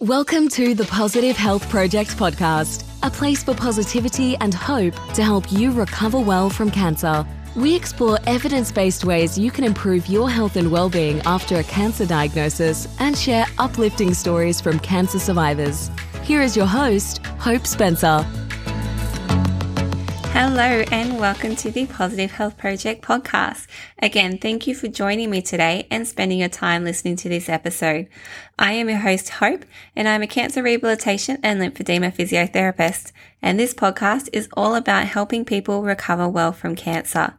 Welcome to the Positive Health Project podcast, a place for positivity and hope to help you recover well from cancer. We explore evidence based ways you can improve your health and well being after a cancer diagnosis and share uplifting stories from cancer survivors. Here is your host, Hope Spencer. Hello, and welcome to the Positive Health Project podcast. Again, thank you for joining me today and spending your time listening to this episode. I am your host, Hope, and I'm a cancer rehabilitation and lymphedema physiotherapist. And this podcast is all about helping people recover well from cancer.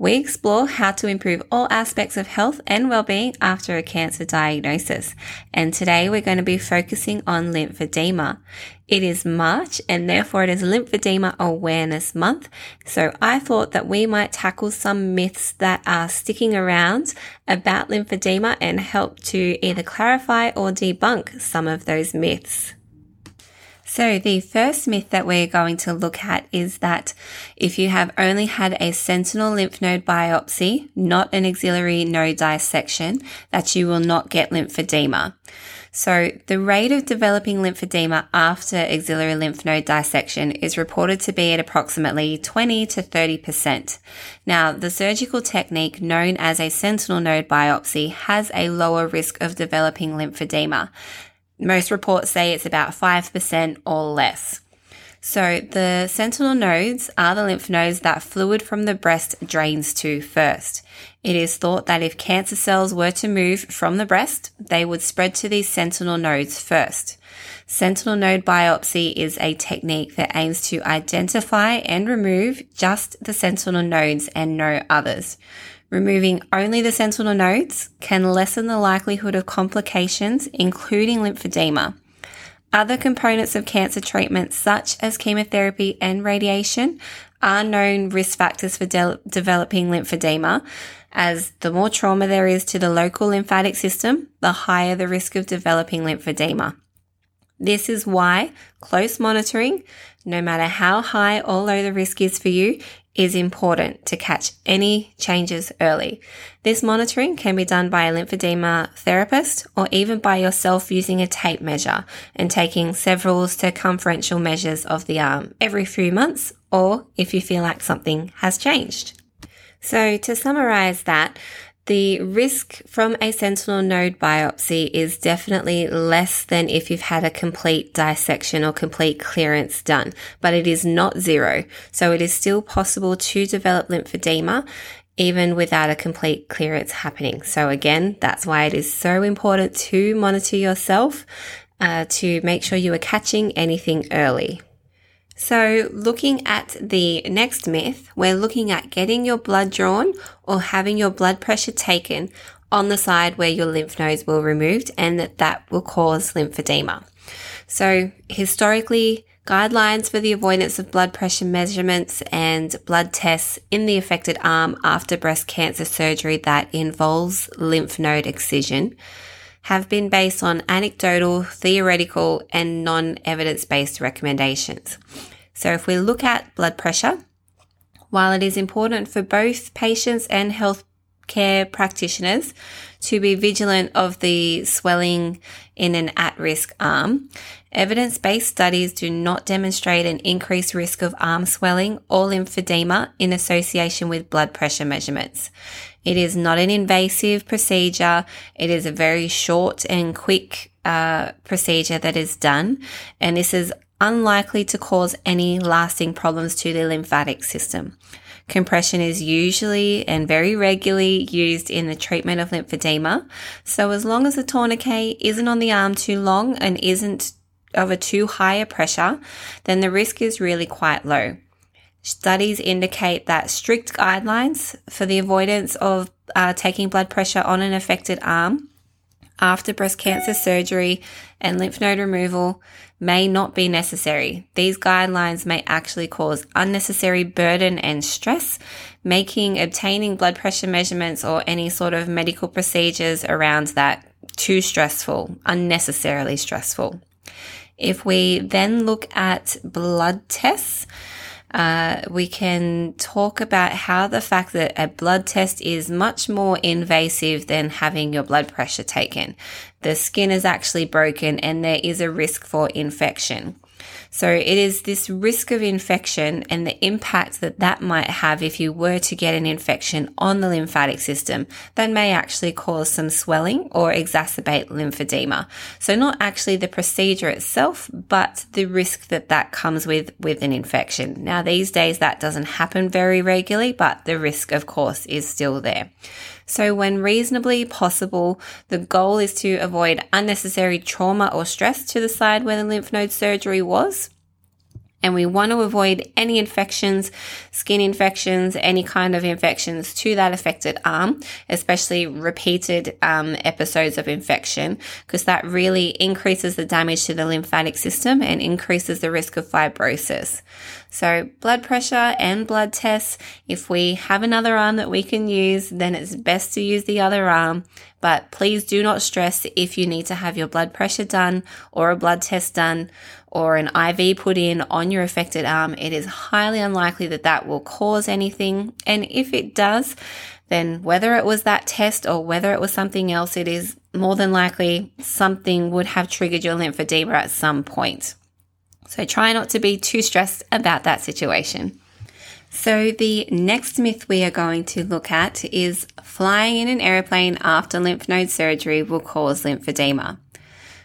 We explore how to improve all aspects of health and well-being after a cancer diagnosis. And today we're going to be focusing on lymphedema. It is March and therefore it is Lymphedema Awareness Month. So I thought that we might tackle some myths that are sticking around about lymphedema and help to either clarify or debunk some of those myths. So the first myth that we're going to look at is that if you have only had a sentinel lymph node biopsy, not an axillary node dissection, that you will not get lymphedema. So the rate of developing lymphedema after axillary lymph node dissection is reported to be at approximately 20 to 30%. Now, the surgical technique known as a sentinel node biopsy has a lower risk of developing lymphedema. Most reports say it's about 5% or less. So the sentinel nodes are the lymph nodes that fluid from the breast drains to first. It is thought that if cancer cells were to move from the breast, they would spread to these sentinel nodes first. Sentinel node biopsy is a technique that aims to identify and remove just the sentinel nodes and no others. Removing only the sentinel nodes can lessen the likelihood of complications, including lymphedema. Other components of cancer treatment, such as chemotherapy and radiation, are known risk factors for de- developing lymphedema, as the more trauma there is to the local lymphatic system, the higher the risk of developing lymphedema. This is why close monitoring, no matter how high or low the risk is for you, is important to catch any changes early. This monitoring can be done by a lymphedema therapist or even by yourself using a tape measure and taking several circumferential measures of the arm every few months or if you feel like something has changed. So to summarize that, the risk from a sentinel node biopsy is definitely less than if you've had a complete dissection or complete clearance done, but it is not zero. So it is still possible to develop lymphedema even without a complete clearance happening. So again, that's why it is so important to monitor yourself uh, to make sure you are catching anything early. So looking at the next myth, we're looking at getting your blood drawn or having your blood pressure taken on the side where your lymph nodes were removed and that that will cause lymphedema. So historically, guidelines for the avoidance of blood pressure measurements and blood tests in the affected arm after breast cancer surgery that involves lymph node excision have been based on anecdotal, theoretical, and non-evidence based recommendations. So if we look at blood pressure, while it is important for both patients and healthcare practitioners to be vigilant of the swelling in an at-risk arm, evidence-based studies do not demonstrate an increased risk of arm swelling or lymphedema in association with blood pressure measurements. It is not an invasive procedure. It is a very short and quick uh, procedure that is done. And this is unlikely to cause any lasting problems to the lymphatic system. Compression is usually and very regularly used in the treatment of lymphedema. So as long as the tourniquet isn't on the arm too long and isn't of a too high a pressure, then the risk is really quite low. Studies indicate that strict guidelines for the avoidance of uh, taking blood pressure on an affected arm after breast cancer surgery and lymph node removal may not be necessary. These guidelines may actually cause unnecessary burden and stress, making obtaining blood pressure measurements or any sort of medical procedures around that too stressful, unnecessarily stressful. If we then look at blood tests, uh, we can talk about how the fact that a blood test is much more invasive than having your blood pressure taken. the skin is actually broken and there is a risk for infection. So it is this risk of infection and the impact that that might have if you were to get an infection on the lymphatic system that may actually cause some swelling or exacerbate lymphedema. So not actually the procedure itself, but the risk that that comes with with an infection. Now these days that doesn't happen very regularly, but the risk of course is still there. So, when reasonably possible, the goal is to avoid unnecessary trauma or stress to the side where the lymph node surgery was. And we want to avoid any infections, skin infections, any kind of infections to that affected arm, especially repeated um, episodes of infection, because that really increases the damage to the lymphatic system and increases the risk of fibrosis. So blood pressure and blood tests. If we have another arm that we can use, then it's best to use the other arm. But please do not stress if you need to have your blood pressure done or a blood test done or an IV put in on your affected arm. It is highly unlikely that that will cause anything. And if it does, then whether it was that test or whether it was something else, it is more than likely something would have triggered your lymphedema at some point. So try not to be too stressed about that situation. So, the next myth we are going to look at is flying in an aeroplane after lymph node surgery will cause lymphedema.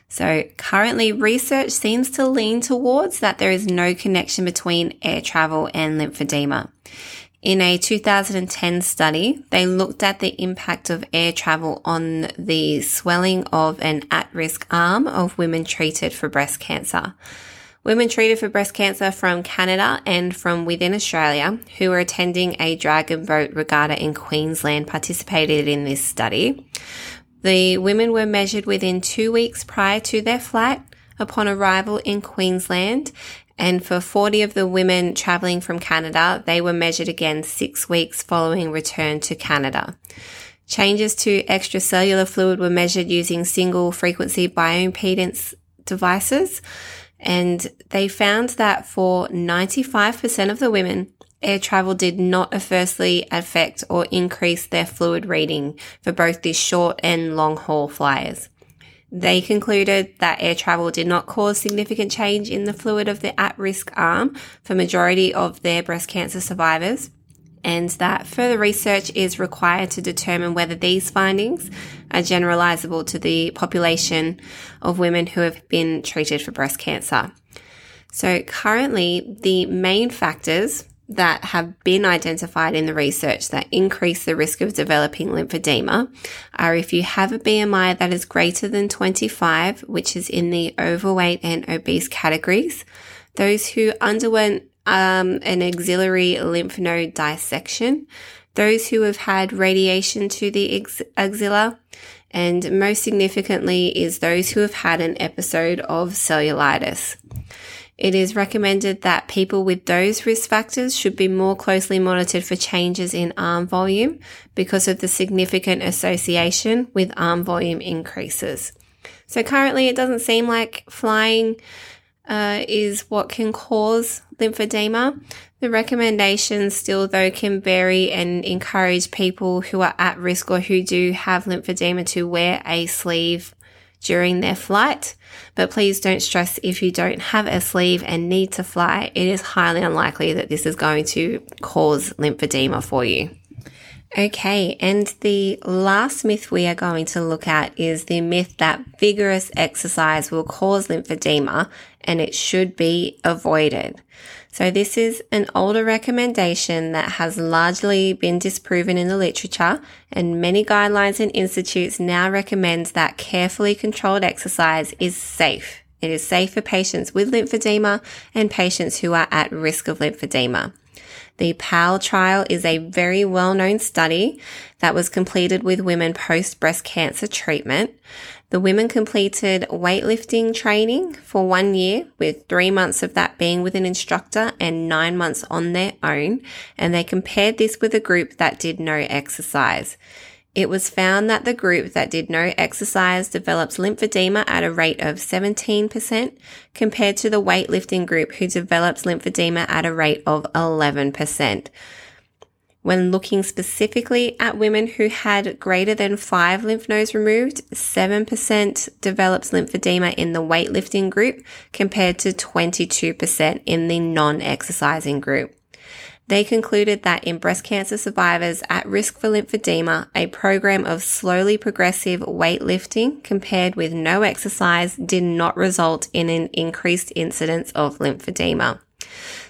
So, currently, research seems to lean towards that there is no connection between air travel and lymphedema. In a 2010 study, they looked at the impact of air travel on the swelling of an at risk arm of women treated for breast cancer. Women treated for breast cancer from Canada and from within Australia who were attending a dragon boat regatta in Queensland participated in this study. The women were measured within two weeks prior to their flight upon arrival in Queensland. And for 40 of the women traveling from Canada, they were measured again six weeks following return to Canada. Changes to extracellular fluid were measured using single frequency bioimpedance devices. And they found that for 95% of the women, air travel did not adversely affect or increase their fluid reading for both the short and long haul flyers. They concluded that air travel did not cause significant change in the fluid of the at risk arm for majority of their breast cancer survivors and that further research is required to determine whether these findings are generalizable to the population of women who have been treated for breast cancer. So currently, the main factors that have been identified in the research that increase the risk of developing lymphedema are if you have a BMI that is greater than 25, which is in the overweight and obese categories, those who underwent um, an axillary lymph node dissection, those who have had radiation to the ex- axilla, and most significantly is those who have had an episode of cellulitis. It is recommended that people with those risk factors should be more closely monitored for changes in arm volume because of the significant association with arm volume increases. So currently it doesn't seem like flying uh, is what can cause lymphedema. The recommendations still though can vary and encourage people who are at risk or who do have lymphedema to wear a sleeve during their flight. But please don't stress if you don't have a sleeve and need to fly. It is highly unlikely that this is going to cause lymphedema for you. Okay, and the last myth we are going to look at is the myth that vigorous exercise will cause lymphedema and it should be avoided. So this is an older recommendation that has largely been disproven in the literature and many guidelines and institutes now recommend that carefully controlled exercise is safe. It is safe for patients with lymphedema and patients who are at risk of lymphedema. The PAL trial is a very well known study that was completed with women post breast cancer treatment. The women completed weightlifting training for one year, with three months of that being with an instructor and nine months on their own. And they compared this with a group that did no exercise. It was found that the group that did no exercise develops lymphedema at a rate of 17% compared to the weightlifting group who develops lymphedema at a rate of 11%. When looking specifically at women who had greater than five lymph nodes removed, 7% develops lymphedema in the weightlifting group compared to 22% in the non-exercising group. They concluded that in breast cancer survivors at risk for lymphedema, a program of slowly progressive weightlifting compared with no exercise did not result in an increased incidence of lymphedema.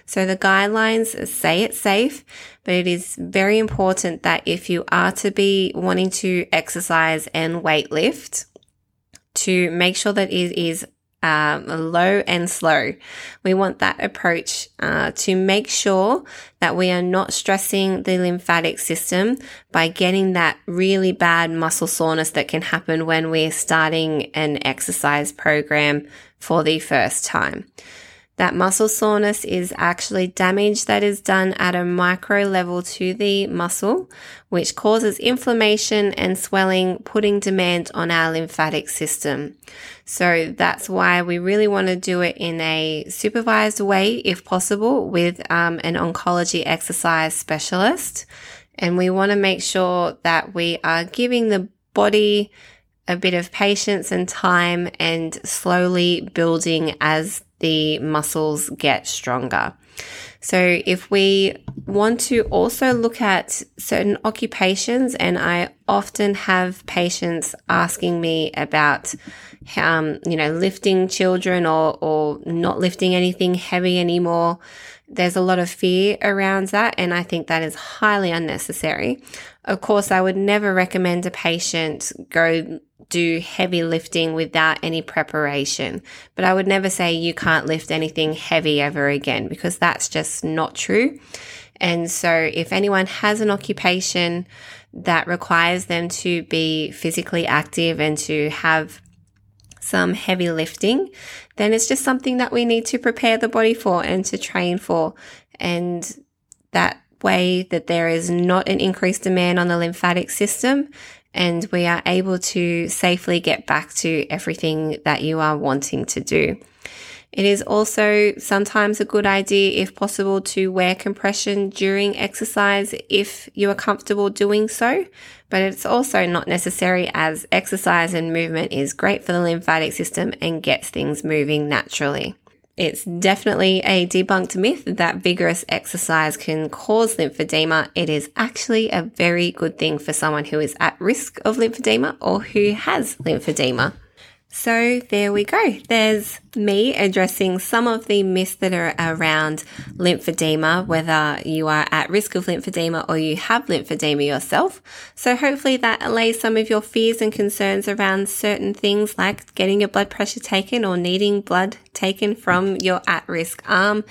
So the guidelines say it's safe, but it is very important that if you are to be wanting to exercise and weight lift, to make sure that it is um, low and slow. We want that approach uh, to make sure that we are not stressing the lymphatic system by getting that really bad muscle soreness that can happen when we're starting an exercise program for the first time. That muscle soreness is actually damage that is done at a micro level to the muscle, which causes inflammation and swelling, putting demand on our lymphatic system. So that's why we really want to do it in a supervised way, if possible, with um, an oncology exercise specialist. And we want to make sure that we are giving the body a bit of patience and time and slowly building as the muscles get stronger. So if we want to also look at certain occupations, and I often have patients asking me about, um, you know, lifting children or, or not lifting anything heavy anymore. There's a lot of fear around that, and I think that is highly unnecessary. Of course, I would never recommend a patient go do heavy lifting without any preparation. But I would never say you can't lift anything heavy ever again because that's just not true. And so if anyone has an occupation that requires them to be physically active and to have some heavy lifting, then it's just something that we need to prepare the body for and to train for. And that way that there is not an increased demand on the lymphatic system and we are able to safely get back to everything that you are wanting to do. It is also sometimes a good idea, if possible, to wear compression during exercise if you are comfortable doing so. But it's also not necessary as exercise and movement is great for the lymphatic system and gets things moving naturally. It's definitely a debunked myth that vigorous exercise can cause lymphedema. It is actually a very good thing for someone who is at risk of lymphedema or who has lymphedema. So there we go. There's me addressing some of the myths that are around lymphedema, whether you are at risk of lymphedema or you have lymphedema yourself. So hopefully that allays some of your fears and concerns around certain things like getting your blood pressure taken or needing blood taken from your at risk arm,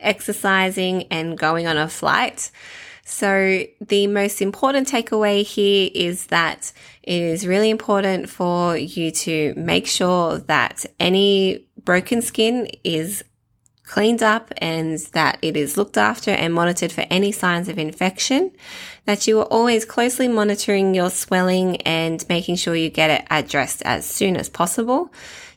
exercising and going on a flight. So the most important takeaway here is that it is really important for you to make sure that any broken skin is cleaned up and that it is looked after and monitored for any signs of infection, that you are always closely monitoring your swelling and making sure you get it addressed as soon as possible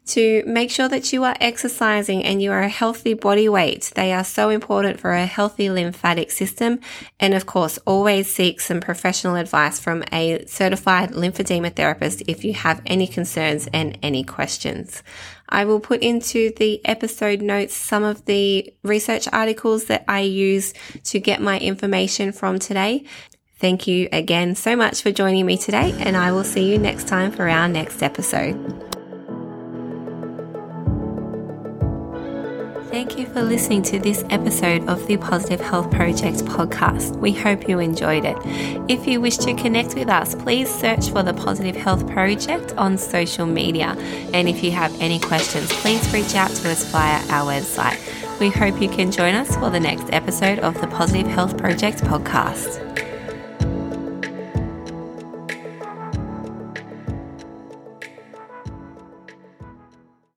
to make sure that you are exercising and you are a healthy body weight. They are so important for a healthy lymphatic system. And of course, always seek some professional advice from a certified lymphedema therapist if you have any concerns and any questions. I will put into the episode notes some of the research articles that I use to get my information from today. Thank you again so much for joining me today, and I will see you next time for our next episode. Thank you for listening to this episode of the Positive Health Project podcast. We hope you enjoyed it. If you wish to connect with us, please search for the Positive Health Project on social media. And if you have any questions, please reach out to us via our website. We hope you can join us for the next episode of the Positive Health Project podcast.